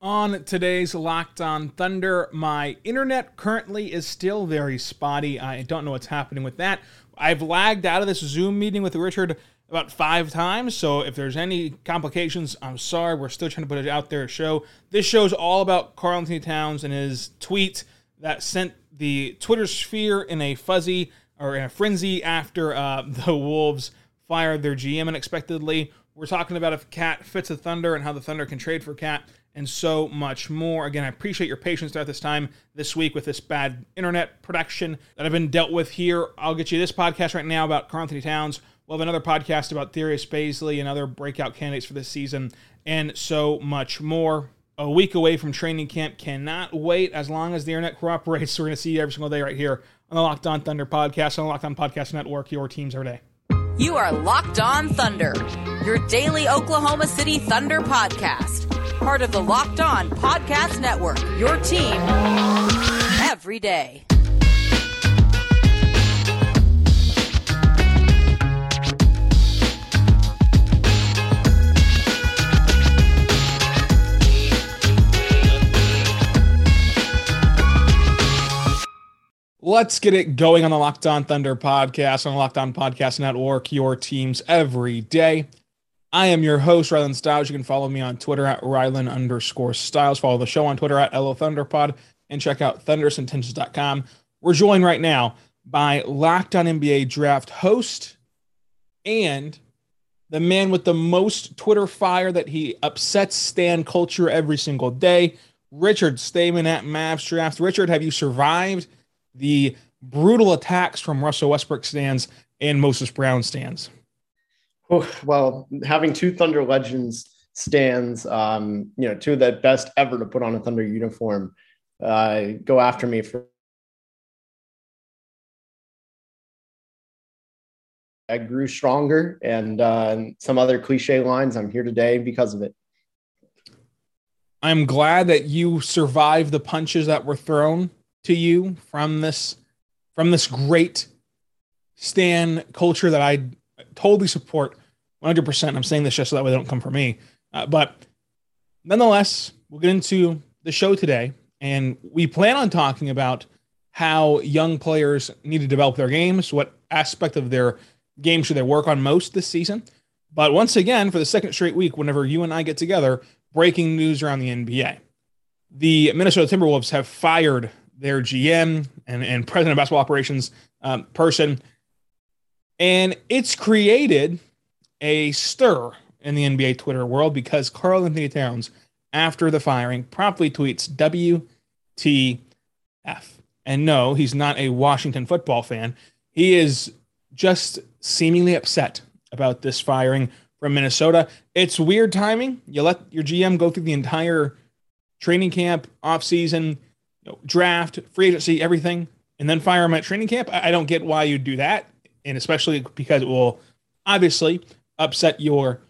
On today's Locked On Thunder, my internet currently is still very spotty. I don't know what's happening with that. I've lagged out of this Zoom meeting with Richard about five times. So if there's any complications, I'm sorry. We're still trying to put it out there show. This show's all about Karl-Anthony Towns and his tweet that sent the Twitter sphere in a fuzzy or in a frenzy after uh, the Wolves fired their GM unexpectedly. We're talking about if Cat fits the Thunder and how the Thunder can trade for KAT and so much more. Again, I appreciate your patience throughout this time this week with this bad internet production that I've been dealt with here. I'll get you this podcast right now about Karl-Anthony Towns. We'll have another podcast about Darius Bazley and other breakout candidates for this season, and so much more. A week away from training camp. Cannot wait as long as the internet cooperates. We're going to see you every single day right here on the Locked On Thunder podcast, on the Locked On Podcast Network, your teams every day. You are Locked On Thunder, your daily Oklahoma City Thunder podcast part of the Locked On Podcast Network. Your team every day. Let's get it going on the Locked On Thunder podcast on the Locked On Podcast Network, your teams every day. I am your host, Rylan Stiles. You can follow me on Twitter at Rylan underscore Stiles. Follow the show on Twitter at LO Thunderpod and check out thunderousintentions.com. We're joined right now by Locked On NBA draft host and the man with the most Twitter fire that he upsets Stan culture every single day, Richard Stayman at Mavs Draft. Richard, have you survived the brutal attacks from Russell Westbrook stands and Moses Brown stands? Well, having two Thunder legends stands, um, you know, two of the best ever to put on a Thunder uniform, uh, go after me for. I grew stronger, and uh, some other cliche lines. I'm here today because of it. I'm glad that you survived the punches that were thrown to you from this from this great Stan culture that I totally support 100%. I'm saying this just so that way they don't come for me. Uh, but nonetheless, we'll get into the show today. And we plan on talking about how young players need to develop their games, what aspect of their game should they work on most this season. But once again, for the second straight week, whenever you and I get together, breaking news around the NBA. The Minnesota Timberwolves have fired their GM and, and president of basketball operations um, person. And it's created a stir in the NBA Twitter world because Karl-Anthony Towns, after the firing, promptly tweets WTF. And no, he's not a Washington football fan. He is just seemingly upset about this firing from Minnesota. It's weird timing. You let your GM go through the entire training camp, offseason, you know, draft, free agency, everything, and then fire him at training camp. I don't get why you do that. And especially because it will obviously upset your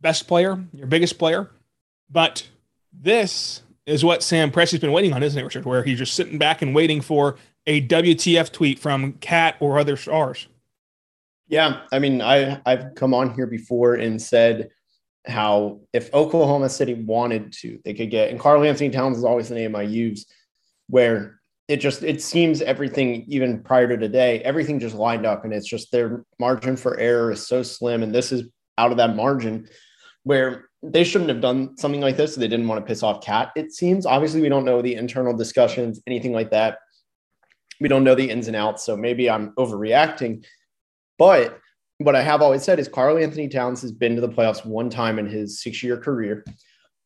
best player, your biggest player. But this is what Sam Presti's been waiting on, isn't it, Richard? Where he's just sitting back and waiting for a WTF tweet from Cat or other stars. Yeah, I mean, I I've come on here before and said how if Oklahoma City wanted to, they could get and Karl-Anthony Towns is always the name I use, where it just it seems everything even prior to today, everything just lined up, and it's just their margin for error is so slim, and this is out of that margin where they shouldn't have done something like this. So they didn't want to piss off cat It seems obviously we don't know the internal discussions, anything like that. We don't know the ins and outs. So maybe I'm overreacting. But what I have always said is Karl-Anthony Towns has been to the playoffs one time in his six year career.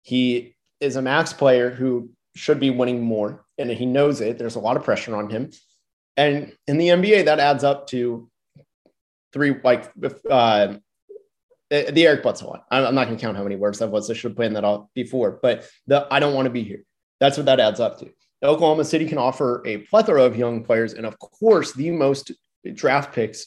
He is a max player who should be winning more, and he knows it. There's a lot of pressure on him. And in the NBA, that adds up to three, like uh, the, the Eric Bledsoe one. I'm not going to count how many words that was. I should have planned that out before. But the I don't want to be here. That's what that adds up to. Oklahoma City can offer a plethora of young players and, of course, the most draft picks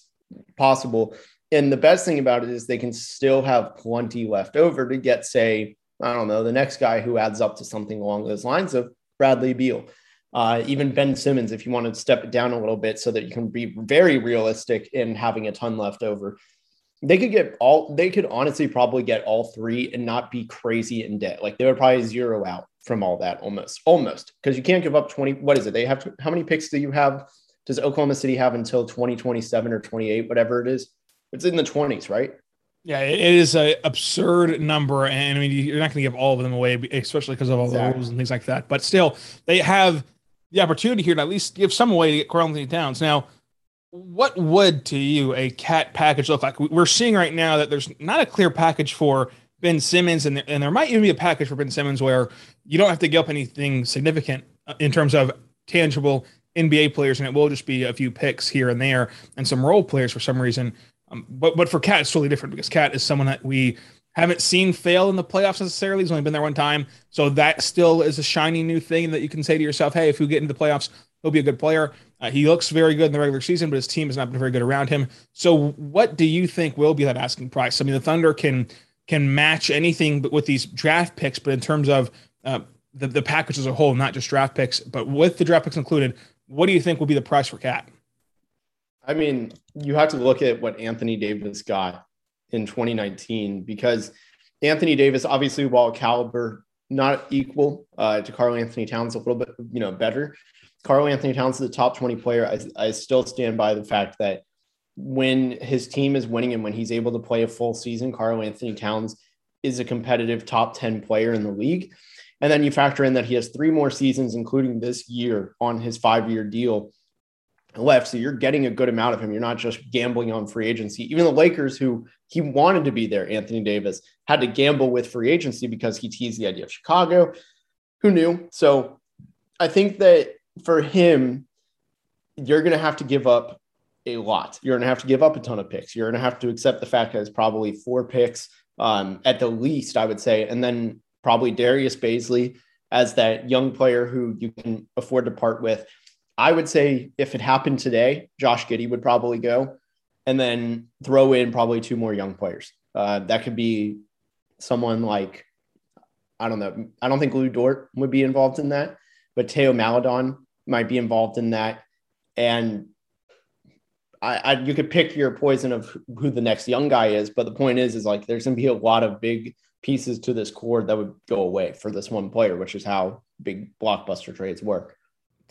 possible. And the best thing about it is they can still have plenty left over to get, say, I don't know, the next guy who adds up to something along those lines of Bradley Beal. Uh, even Ben Simmons, if you want to step it down a little bit so that you can be very realistic in having a ton left over. They could get all, they could honestly probably get all three and not be crazy in debt. Like they would probably zero out from all that almost, almost because you can't give up 20. What is it? They have to, how many picks do you have? Does Oklahoma City have until 2027 or 28, whatever it is? It's in the 20s, right? Yeah, it is an absurd number, and I mean you're not going to give all of them away, especially because of all exactly. the rules and things like that. But still, they have the opportunity here to at least give some away to get Karl-Anthony Towns. Now, what would to you a cat package look like? We're seeing right now that there's not a clear package for Ben Simmons, and, and there might even be a package for Ben Simmons where you don't have to give up anything significant uh, in terms of tangible NBA players, and it will just be a few picks here and there and some role players for some reason. Um, but but for Cat, it's totally different because Cat is someone that we haven't seen fail in the playoffs necessarily. He's only been there one time, so that still is a shiny new thing that you can say to yourself, "Hey, if we get into the playoffs, he'll be a good player." Uh, he looks very good in the regular season, but his team has not been very good around him. So, what do you think will be that asking price? I mean, the Thunder can can match anything but with these draft picks, but in terms of uh, the the package as a whole, not just draft picks, but with the draft picks included, what do you think will be the price for Cat? I mean, you have to look at what Anthony Davis got in 2019 because Anthony Davis, obviously, while caliber not equal uh, to Karl-Anthony Towns, a little bit, you know, better. Karl-Anthony Towns is a top 20 player. I, I still stand by the fact that when his team is winning and when he's able to play a full season, Karl-Anthony Towns is a competitive top 10 player in the league. And then you factor in that he has three more seasons, including this year, on his five year deal left. So you're getting a good amount of him. You're not just gambling on free agency. Even the Lakers, who he wanted to be there, Anthony Davis, had to gamble with free agency because he teased the idea of Chicago. Who knew? So I think that for him, you're going to have to give up a lot. You're going to have to give up a ton of picks. You're going to have to accept the fact that it's probably four picks um, at the least, I would say. And then probably Darius Bazley as that young player who you can afford to part with. I would say if it happened today, Josh Giddey would probably go, and then throw in probably two more young players. Uh, that could be someone like I don't know. I don't think Lou Dort would be involved in that, but Theo Maledon might be involved in that. And I, I, you could pick your poison of who the next young guy is, but the point is, is like there's going to be a lot of big pieces to this core that would go away for this one player, which is how big blockbuster trades work.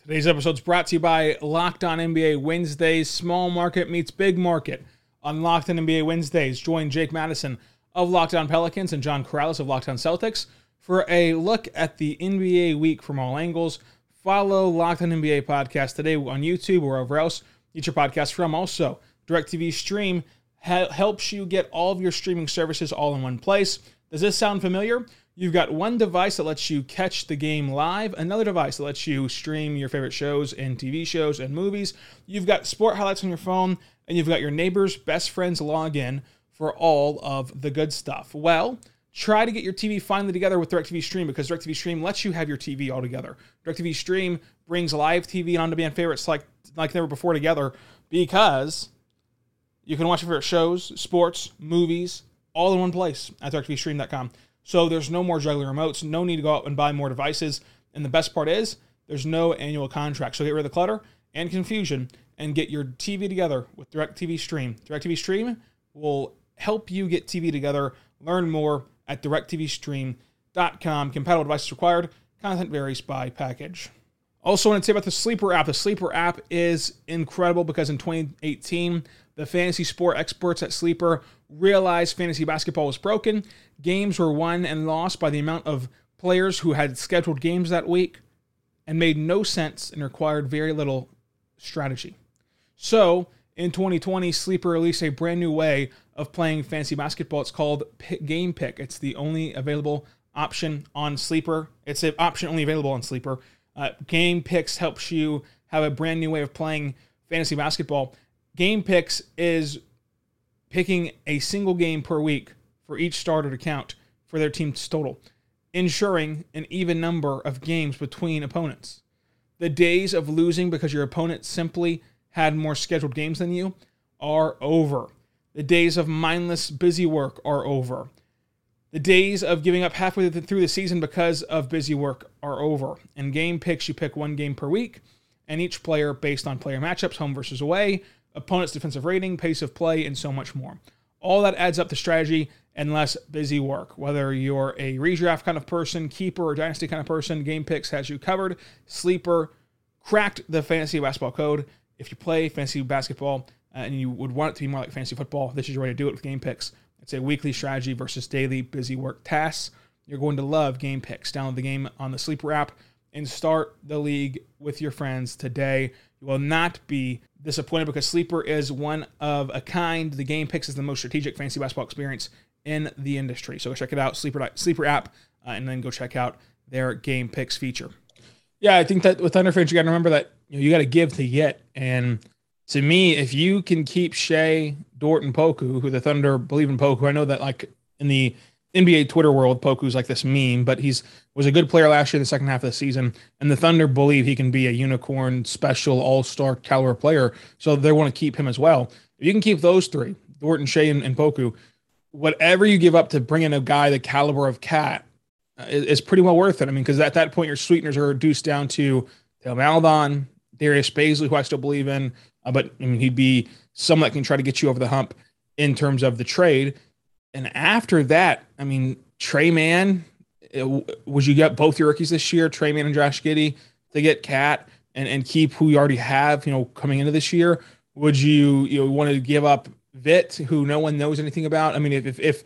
Today's episode is brought to you by Locked On NBA Wednesdays. Small market meets big market on Locked On NBA Wednesdays. Join Jake Madison of Locked On Pelicans and John Karalis of Locked On Celtics for a look at the NBA week from all angles. Follow Locked On NBA podcast today on YouTube or wherever else you get your podcast from. Also, DirecTV Stream helps you get all of your streaming services all in one place. Does this sound familiar? You've got one device that lets you catch the game live, another device that lets you stream your favorite shows and TV shows and movies. You've got sport highlights on your phone, and you've got your neighbor's best friends login for all of the good stuff. Well, try to get your TV finally together with DirecTV Stream because DirecTV Stream lets you have your TV all together. DirecTV Stream brings live TV and on-demand favorites like like never before together because you can watch your favorite shows, sports, movies, all in one place at DirecTVStream.com. So there's no more juggling remotes, no need to go out and buy more devices. And the best part is there's no annual contract. So get rid of the clutter and confusion and get your TV together with DirecTV Stream. DirecTV Stream will help you get TV together. Learn more at directvstream.com. Compatible devices required. Content varies by package. Also, want to say about the Sleeper app. The Sleeper app is incredible because in 2018, the fantasy sport experts at Sleeper realized fantasy basketball was broken. Games were won and lost by the amount of players who had scheduled games that week and made no sense and required very little strategy. So, in 2020, Sleeper released a brand new way of playing fantasy basketball. It's called Game Pick. It's the only available option on Sleeper. It's an option only available on Sleeper. Uh, Game Picks helps you have a brand new way of playing fantasy basketball. Game Picks is picking a single game per week for each starter to count for their team's total. ensuring an even number of games between opponents. The days of losing because your opponent simply had more scheduled games than you are over. The days of mindless busy work are over. The days of giving up halfway through the season because of busy work are over. In game picks, you pick one game per week, and each player based on player matchups, home versus away, opponent's defensive rating, pace of play, and so much more. All that adds up to strategy and less busy work. Whether you're a redraft kind of person, keeper, or dynasty kind of person, Game Picks has you covered. Sleeper cracked the fantasy basketball code. If you play fantasy basketball uh, and you would want it to be more like fantasy football, this is your way to do it with Game Picks. It's a weekly strategy versus daily busy work tasks. You're going to love Game Picks. Download the game on the Sleeper app and start the league with your friends today. You will not be disappointed because Sleeper is one of a kind. The Game Picks is the most strategic fantasy basketball experience in the industry. So check it out, Sleeper Sleeper app, uh, and then go check out their Game Picks feature. Yeah, I think that with Thunder fans, you got to remember that you, know, you got to give to get. And to me, if you can keep Shai, Dort, and Poku, who the Thunder believe in Poku, I know that like in the NBA Twitter world, Poku's like this meme, but he's was a good player last year in the second half of the season, and the Thunder believe he can be a unicorn, special, all star caliber player. So they want to keep him as well. If you can keep those three, and Shai and, and Poku, whatever you give up to bring in a guy the caliber of Cat uh, is, is pretty well worth it. I mean, because at that point your sweeteners are reduced down to Theo Maledon, Darius Bazley, who I still believe in, uh, but I mean he'd be someone that can try to get you over the hump in terms of the trade. And after that, I mean, Trey Mann, it, would you get both your rookies this year, Trey Mann and Josh Giddey, to get Cat and, and keep who you already have, you know, coming into this year? Would you you know, want to give up Vit, who no one knows anything about? I mean, if if, if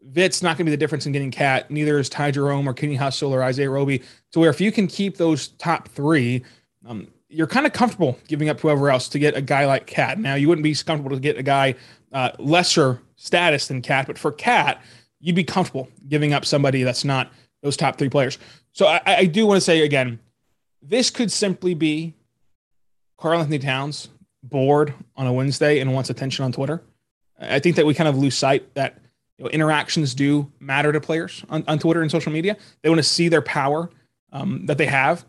Vit's not going to be the difference in getting Cat, neither is Ty Jerome or Kenny Hustle or Isaiah Roby. So where if you can keep those top three, um, you're kind of comfortable giving up whoever else to get a guy like Cat. Now you wouldn't be comfortable to get a guy uh, lesser status than Cat, but for Cat, you'd be comfortable giving up somebody that's not those top three players. So I, I do want to say again, this could simply be Karl-Anthony Towns bored on a Wednesday and wants attention on Twitter. I think that we kind of lose sight that you know, interactions do matter to players on, on Twitter and social media. They want to see their power um, that they have.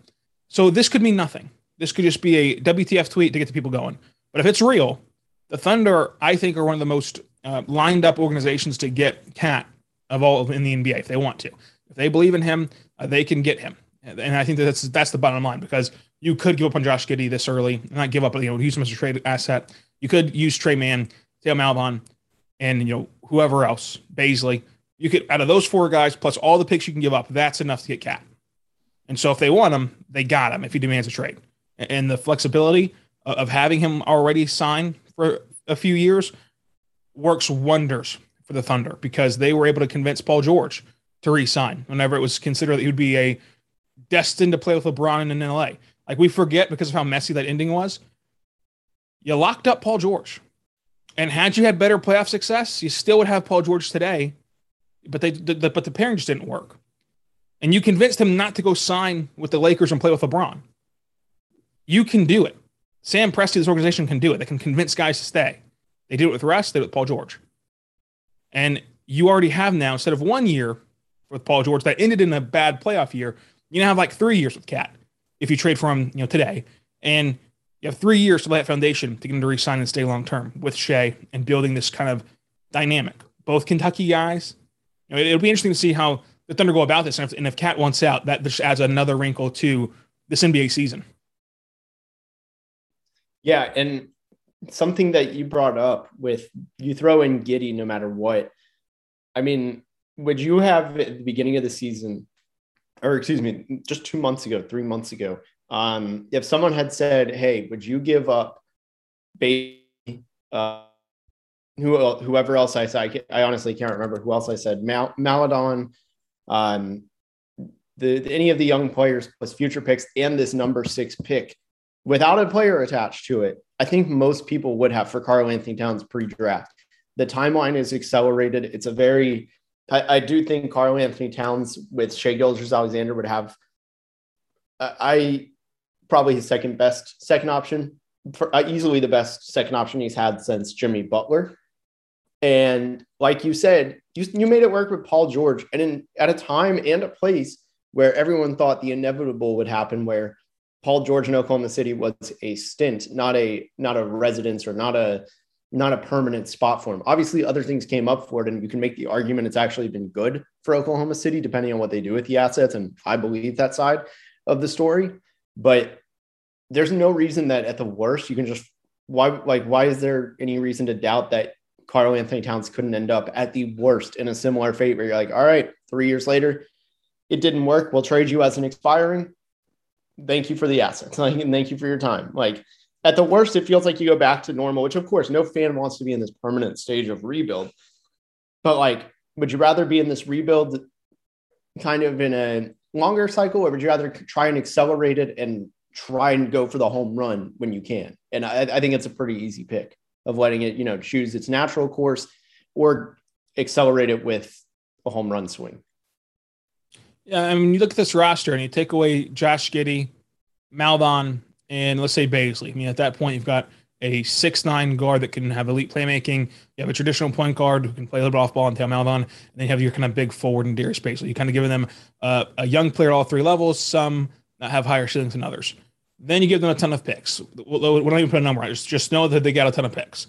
So this could mean nothing. This could just be a WTF tweet to get the people going. But if it's real, the Thunder, I think, are one of the most uh, lined up organizations to get Cat of all in the NBA if they want to. If they believe in him, uh, they can get him. And I think that that's that's the bottom line because you could give up on Josh Giddey this early, and not give up, you know, use him as a trade asset. You could use Trey Mann, Theo Maledon, and you know whoever else, Bazley. You could out of those four guys plus all the picks you can give up, that's enough to get Cat. And so if they want him, they got him if he demands a trade. And the flexibility of having him already signed for a few years works wonders for the Thunder because they were able to convince Paul George to re-sign whenever it was considered that he would be a destined to play with LeBron in LA. Like we forget because of how messy that ending was. You locked up Paul George. And had you had better playoff success, you still would have Paul George today. But they the, the, but the pairing just didn't work. And you convinced him not to go sign with the Lakers and play with LeBron. You can do it. Sam Presti, this organization can do it. They can convince guys to stay. They did it with Russ, they did it with Paul George. And you already have now, instead of one year with Paul George that ended in a bad playoff year, you now have like three years with Cat if you trade for him, you know, today. And you have three years to lay that foundation to get him to resign and stay long term with Shai and building this kind of dynamic. Both Kentucky guys. You know, it'll be interesting to see how the Thunder go about this. And if, and if Cat wants out, that just adds another wrinkle to this NBA season. Yeah, and something that you brought up with you throw in Giddey no matter what. I mean, would you have at the beginning of the season, or excuse me, just two months ago, three months ago, um, if someone had said, "Hey, would you give up, Baby, uh, who, whoever else I said, I, I, honestly can't remember who else I said, Mal- Maledon, um, the, the, any of the young players plus future picks and this number six pick without a player attached to it, I think most people would have for Karl-Anthony Towns pre-draft. The timeline is accelerated. It's a very, I, I do think Karl-Anthony Towns with Shai Gilgeous-Alexander would have, uh, I probably his second best second option, for, uh, easily the best second option he's had since Jimmy Butler. And like you said, you, you made it work with Paul George, and in, at a time and a place where everyone thought the inevitable would happen, where Paul George in Oklahoma City was a stint, not a not a residence or not a not a permanent spot for him. Obviously, other things came up for it, and you can make the argument it's actually been good for Oklahoma City, depending on what they do with the assets. And I believe that side of the story. But there's no reason that at the worst you can just why like why is there any reason to doubt that Karl-Anthony Towns couldn't end up at the worst in a similar fate where you're like, all right, three years later, it didn't work. We'll trade you as an expiring. Thank you for the assets. Like, and thank you for your time. Like at the worst, it feels like you go back to normal, which of course no fan wants to be in this permanent stage of rebuild. But like, would you rather be in this rebuild kind of in a longer cycle, or would you rather try and accelerate it and try and go for the home run when you can? And I, I think it's a pretty easy pick of letting it, you know, choose its natural course or accelerate it with a home run swing. Yeah, I mean, you look at this roster and you take away Josh Giddey, Maledon, and let's say Bazley. I mean, at that point, you've got a six nine guard that can have elite playmaking. You have a traditional point guard who can play a little bit off ball and tail Maledon, and then you have your kind of big forward and Darius Bazley. You kind of giving them uh, a young player at all three levels. Some that have higher ceilings than others. Then you give them a ton of picks. We don't even put a number on it. Just, just know that they got a ton of picks.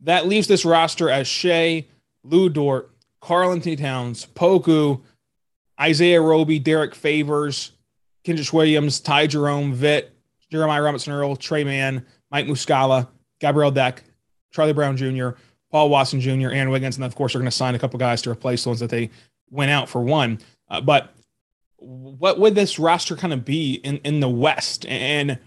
That leaves this roster as Shai, Lou Dort, Karl-Anthony Towns, Poku, Isaiah Roby, Derrick Favors, Kenrich Williams, Ty Jerome, Vit, Jeremiah Robinson Earl, Trey Mann, Mike Muscala, Gabriel Deck, Charlie Brown Jr., Paul Watson Jr., Aaron Wiggins, and of course, they're going to sign a couple guys to replace the ones that they went out for one. Uh, but what would this roster kind of be in, in the West? And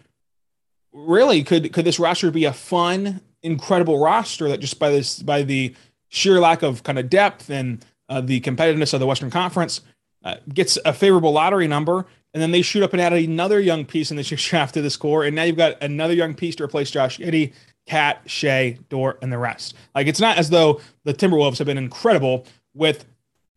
really, could could this roster be a fun, incredible roster that just by this by the sheer lack of kind of depth and uh, the competitiveness of the Western Conference uh, gets a favorable lottery number, and then they shoot up and add another young piece in the draft to this core, and now you've got another young piece to replace Josh Giddey, Cat, Shai, Dort, and the rest. Like it's not as though the Timberwolves have been incredible with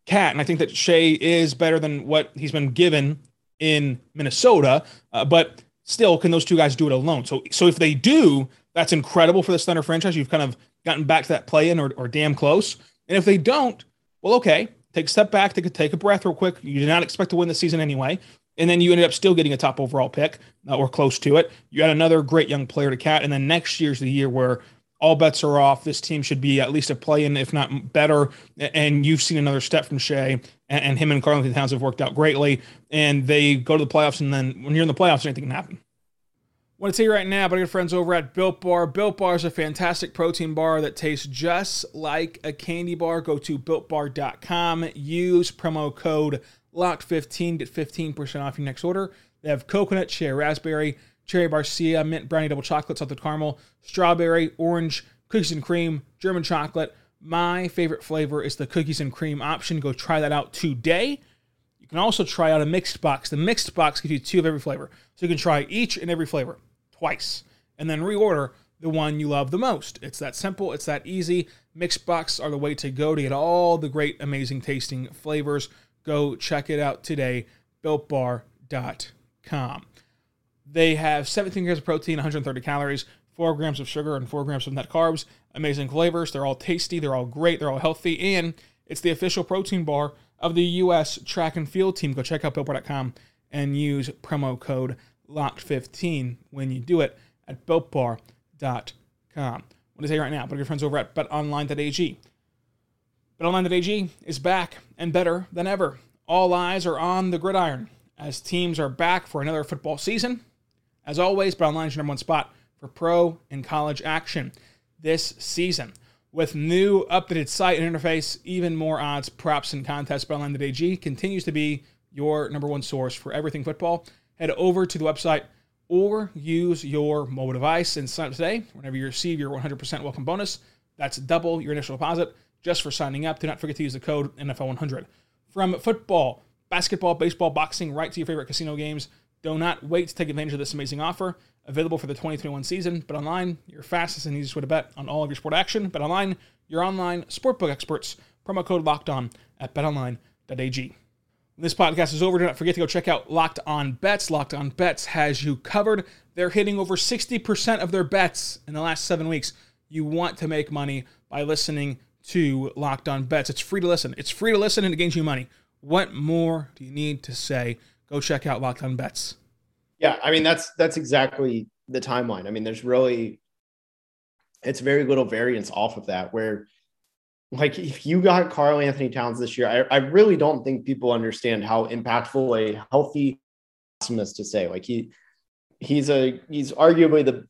Cat, and I think that Shai is better than what he's been given in Minnesota. Uh, but still, can those two guys do it alone? So, so if they do, that's incredible for this Thunder franchise. You've kind of gotten back to that play in or, or damn close. And if they don't, well, okay, take a step back, take a take a breath real quick. You did not expect to win the season anyway, and then you ended up still getting a top overall pick uh, or close to it. You had another great young player to cat, and then next year's the year where all bets are off. This team should be at least a play in, if not better. And you've seen another step from Shai, and, and him and Karl-Anthony Towns have worked out greatly. And they go to the playoffs, and then when you're in the playoffs, anything can happen. Want to tell you right now about our friends over at Built Bar. Built Bar is a fantastic protein bar that tastes just like a candy bar. Go to builtbar.com, use promo code LOCKED15, get 15% off your next order. They have coconut, cherry raspberry, cherry barcia, mint brownie double chocolate, salted caramel, strawberry, orange, cookies and cream, German chocolate. My favorite flavor is the cookies and cream option. Go try that out today. You can also try out a mixed box. The mixed box gives you two of every flavor. So you can try each and every flavor twice and then reorder the one you love the most. It's that simple, it's that easy. Mixed box are the way to go to get all the great, amazing tasting flavors. Go check it out today, builtbar.com. They have 17 grams of protein, 130 calories, 4 grams of sugar, and 4 grams of net carbs. Amazing flavors. They're all tasty, they're all great, they're all healthy, and it's the official protein bar of the U.S. track and field team. Go check out builtbar.com and use promo code LOCKED15 when you do it at builtbar.com. What to say right now? But your friends over at betonline.ag. BetOnline.ag is back and better than ever. All eyes are on the gridiron as teams are back for another football season. As always, BetOnline is your number one spot for pro and college action this season. With new updated site and interface, even more odds, props, and contests, BetOnline.ag continues to be your number one source for everything football. Head over to the website or use your mobile device and sign up today. Whenever you receive your 100% welcome bonus, that's double your initial deposit just for signing up. Do not forget to use the code NFL100. From football, basketball, baseball, boxing, right to your favorite casino games, do not wait to take advantage of this amazing offer. Available for the 2021 season. BetOnline, your fastest and easiest way to bet on all of your sport action. BetOnline, your online sportbook experts. Promo code locked on at betonline.ag. When this podcast is over, do not forget to go check out Locked On Bets. Locked On Bets has you covered. They're hitting over 60% of their bets in the last seven weeks. You want to make money by listening to Locked On Bets. It's free to listen. It's free to listen and it gains you money. What more do you need to say? Go check out Locked On Bets. Yeah, I mean that's that's exactly the timeline. I mean, there's really it's very little variance off of that. Where like if you got Karl-Anthony Towns this year, I, I really don't think people understand how impactful a healthy is to say. Like he he's a he's arguably the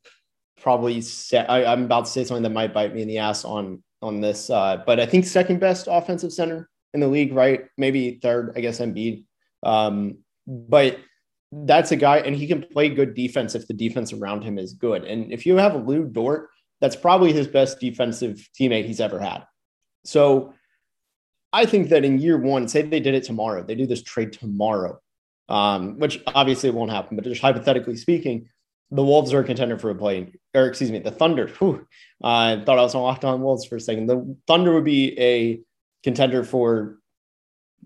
probably set, I, am about to say something that might bite me in the ass on on this, uh, but I think second best offensive center in the league, right? Maybe third, I guess Embiid. Um, but that's a guy, and he can play good defense if the defense around him is good. And if you have Lou Dort, that's probably his best defensive teammate he's ever had. So I think that in year one, say they did it tomorrow, they do this trade tomorrow, um, which obviously won't happen, but just hypothetically speaking, the Wolves are a contender for a play, or excuse me, the Thunder. Whew, I thought I was on locked on Wolves for a second. The Thunder would be a contender for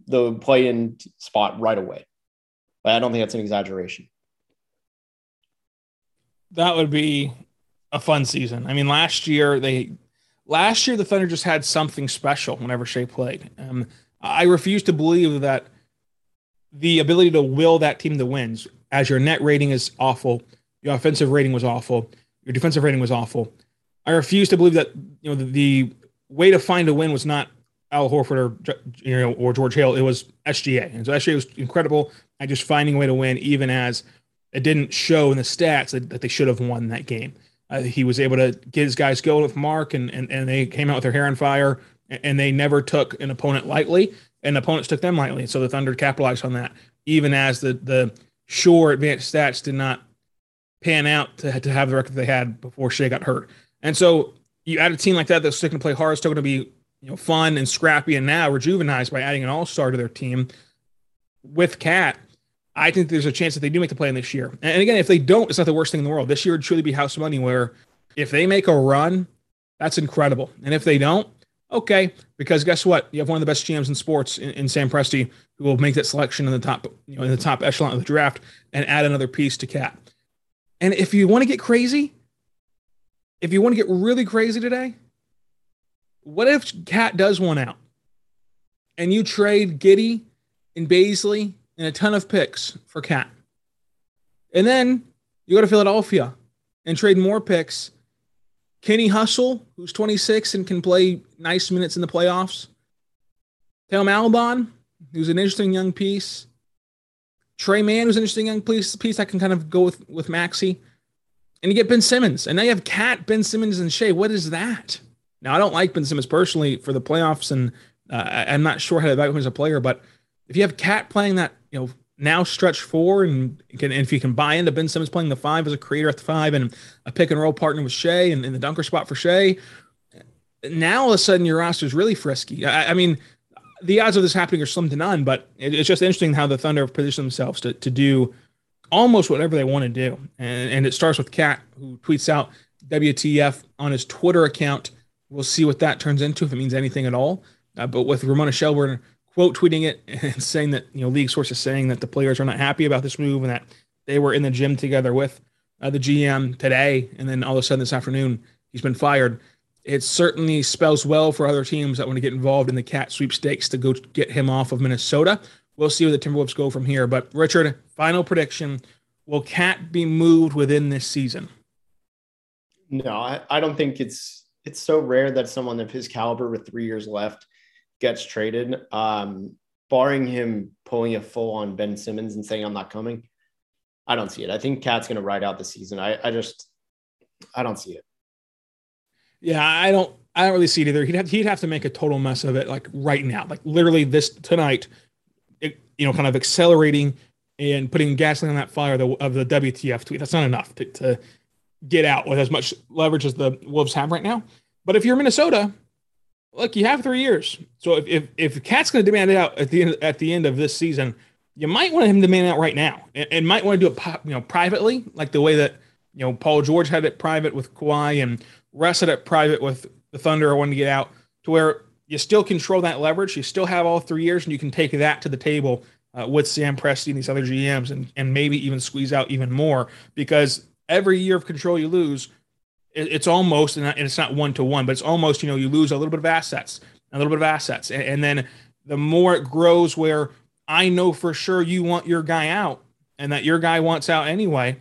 the play in spot right away. But I don't think that's an exaggeration. That would be a fun season. I mean, last year they last year the Thunder just had something special whenever Shai played. Um, I refuse to believe that the ability to will that team to wins, as your net rating is awful, your offensive rating was awful, your defensive rating was awful. I refuse to believe that you know the, the way to find a win was not Al Horford or you know or George Hill. It was SGA, and so SGA was incredible at just finding a way to win, even as it didn't show in the stats that, that they should have won that game. Uh, he was able to get his guys going with Mark, and, and and they came out with their hair on fire, and they never took an opponent lightly, and opponents took them lightly. So the Thunder capitalized on that, even as the the sure advanced stats did not pan out to, to have the record they had before Shai got hurt. And so you add a team like that that's still going to play hard, still going to be you know fun and scrappy, and now rejuvenized by adding an all star to their team with Cat. I think there's a chance that they do make the play in this year. And again, if they don't, it's not the worst thing in the world. This year would truly be house money where if they make a run, that's incredible. And if they don't, okay, because guess what? You have one of the best GMs in sports in, in Sam Presti who will make that selection in the top, you know, in the top echelon of the draft and add another piece to Cat. And if you want to get crazy, if you want to get really crazy today, what if Cat does one out and you trade Giddey and Bazley and a ton of picks for Cat? And then you go to Philadelphia and trade more picks. Kenny Hustle, who's 26 and can play nice minutes in the playoffs. Theo Maledon, who's an interesting young piece. Trey Mann, who's an interesting young piece, piece I can kind of go with with Maxey. And you get Ben Simmons. And now you have Cat, Ben Simmons, and Shai. What is that? Now, I don't like Ben Simmons personally for the playoffs, and uh, I'm not sure how to back him as a player. But if you have Cat playing that, you know, now stretch four, and, can, and if you can buy into Ben Simmons playing the five as a creator at the five, and a pick and roll partner with Shai, and, the dunker spot for Shai, now all of a sudden your roster is really frisky. I, I, mean, the odds of this happening are slim to none, but it, it's just interesting how the Thunder have positioned themselves to, to do almost whatever they want to do. And, and it starts with Cat, who tweets out WTF on his Twitter account We'll see what that turns into if it means anything at all. Uh, but with Ramona Shelburne quote tweeting it and saying that you know league sources saying that the players are not happy about this move and that they were in the gym together with uh, the GM today, and then all of a sudden this afternoon he's been fired. It certainly spells well for other teams that want to get involved in the cat sweepstakes to go get him off of Minnesota. We'll see where the Timberwolves go from here. But Richard, final prediction: Will Cat be moved within this season? No, I, I don't think it's it's so rare that someone of his caliber with three years left gets traded. Um, barring him pulling a full on Ben Simmons and saying I'm not coming, I don't see it. I think Cat's going to ride out the season. I, I just I don't see it. Yeah, I don't. I don't really see it either. He'd have, he'd have to make a total mess of it, like right now, like literally this tonight. It, you know, kind of accelerating and putting gasoline on that fire of the, of the WTF tweet. That's not enough to, to get out with as much leverage as the Wolves have right now. But if you're Minnesota, look, you have three years. So if if, if Cat's going to demand it out at the end at the end of this season, you might want him to demand it out right now, and, and might want to do it you know privately, like the way that you know Paul George had it private with Kawhi and Russ had it private with the Thunder wanting to get out, to where you still control that leverage. You still have all three years, and you can take that to the table uh, with Sam Presti and these other GMs, and and maybe even squeeze out even more because every year of control you lose, it's almost, and it's not one to one, but it's almost, you know, you lose a little bit of assets, a little bit of assets. And, then the more it grows where I know for sure you want your guy out and that your guy wants out anyway,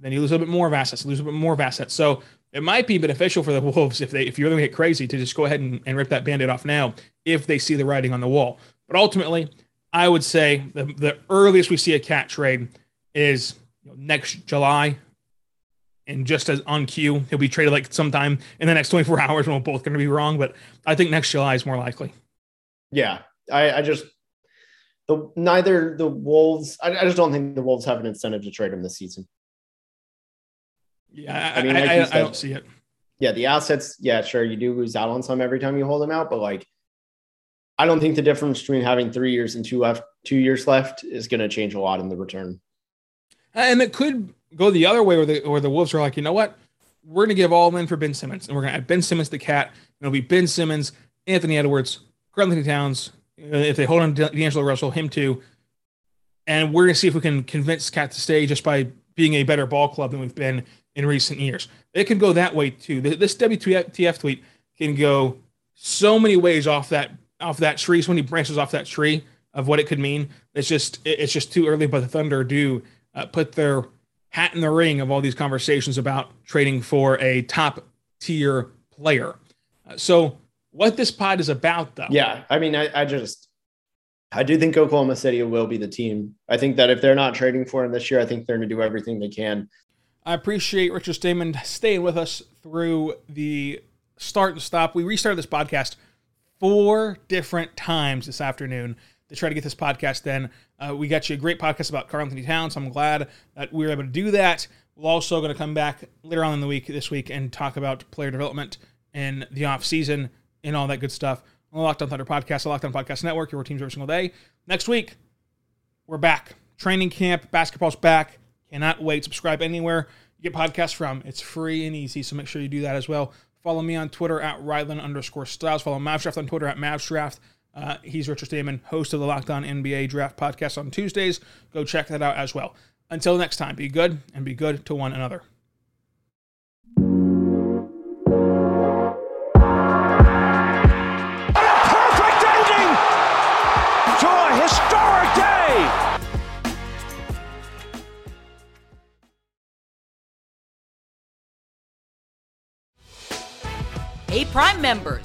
then you lose a little bit more of assets, lose a bit more of assets. So it might be beneficial for the Wolves if they if you're going to get crazy to just go ahead and, and rip that band-aid off now if they see the writing on the wall. But ultimately, I would say the, the earliest we see a cat trade is next July. And just as on cue, he'll be traded like sometime in the next 24 hours when we're both going to be wrong. But I think next July is more likely. Yeah. I, I just, the neither the Wolves, I, I, just don't think the Wolves have an incentive to trade him this season. Yeah. I, I mean, like I, said, I don't see it. Yeah. The assets, yeah, sure. You do lose out on some every time you hold them out, but like, I don't think the difference between having three years and two left, two years left is going to change a lot in the return. And it could go the other way where the, where the Wolves are like, you know what? We're going to give all in for Ben Simmons. And we're going to add Ben Simmons the cat. And it'll be Ben Simmons, Anthony Edwards, Anthony Towns. Uh, if they hold on to D'Angelo Russell, him too. And we're going to see if we can convince Cat to stay just by being a better ball club than we've been in recent years. It can go that way too. This WTF tweet can go so many ways off that off that tree, so many branches off that tree of what it could mean. It's just it's just too early. But the Thunder do uh, put their hat in the ring of all these conversations about trading for a top tier player. Uh, so, what this pod is about, though. Yeah. I mean, I, I, just, I do think Oklahoma City will be the team. I think that if they're not trading for him this year, I think they're going to do everything they can. I appreciate Richard Stayman staying with us through the start and stop. We restarted this podcast four different times this afternoon to try to get this podcast then. Uh, we got you a great podcast about Karl-Anthony Towns. I'm glad that we were able to do that. We're also going to come back later on in the week this week and talk about player development in the off season and all that good stuff on the Locked On Thunder podcast, the Locked On Podcast Network, your teams every single day. Next week, we're back. Training camp, basketball's back. Cannot wait. Subscribe anywhere you get podcasts from. It's free and easy, so make sure you do that as well. Follow me on Twitter at Rylan underscore Stiles. Follow Mavsdraft on Twitter at Mavsdraft. Uh, he's Richard Stayman, host of the Locked On NBA Draft podcast on Tuesdays. Go check that out as well. Until next time, be good and be good to one another. Perfect ending to a historic day. Hey, Prime members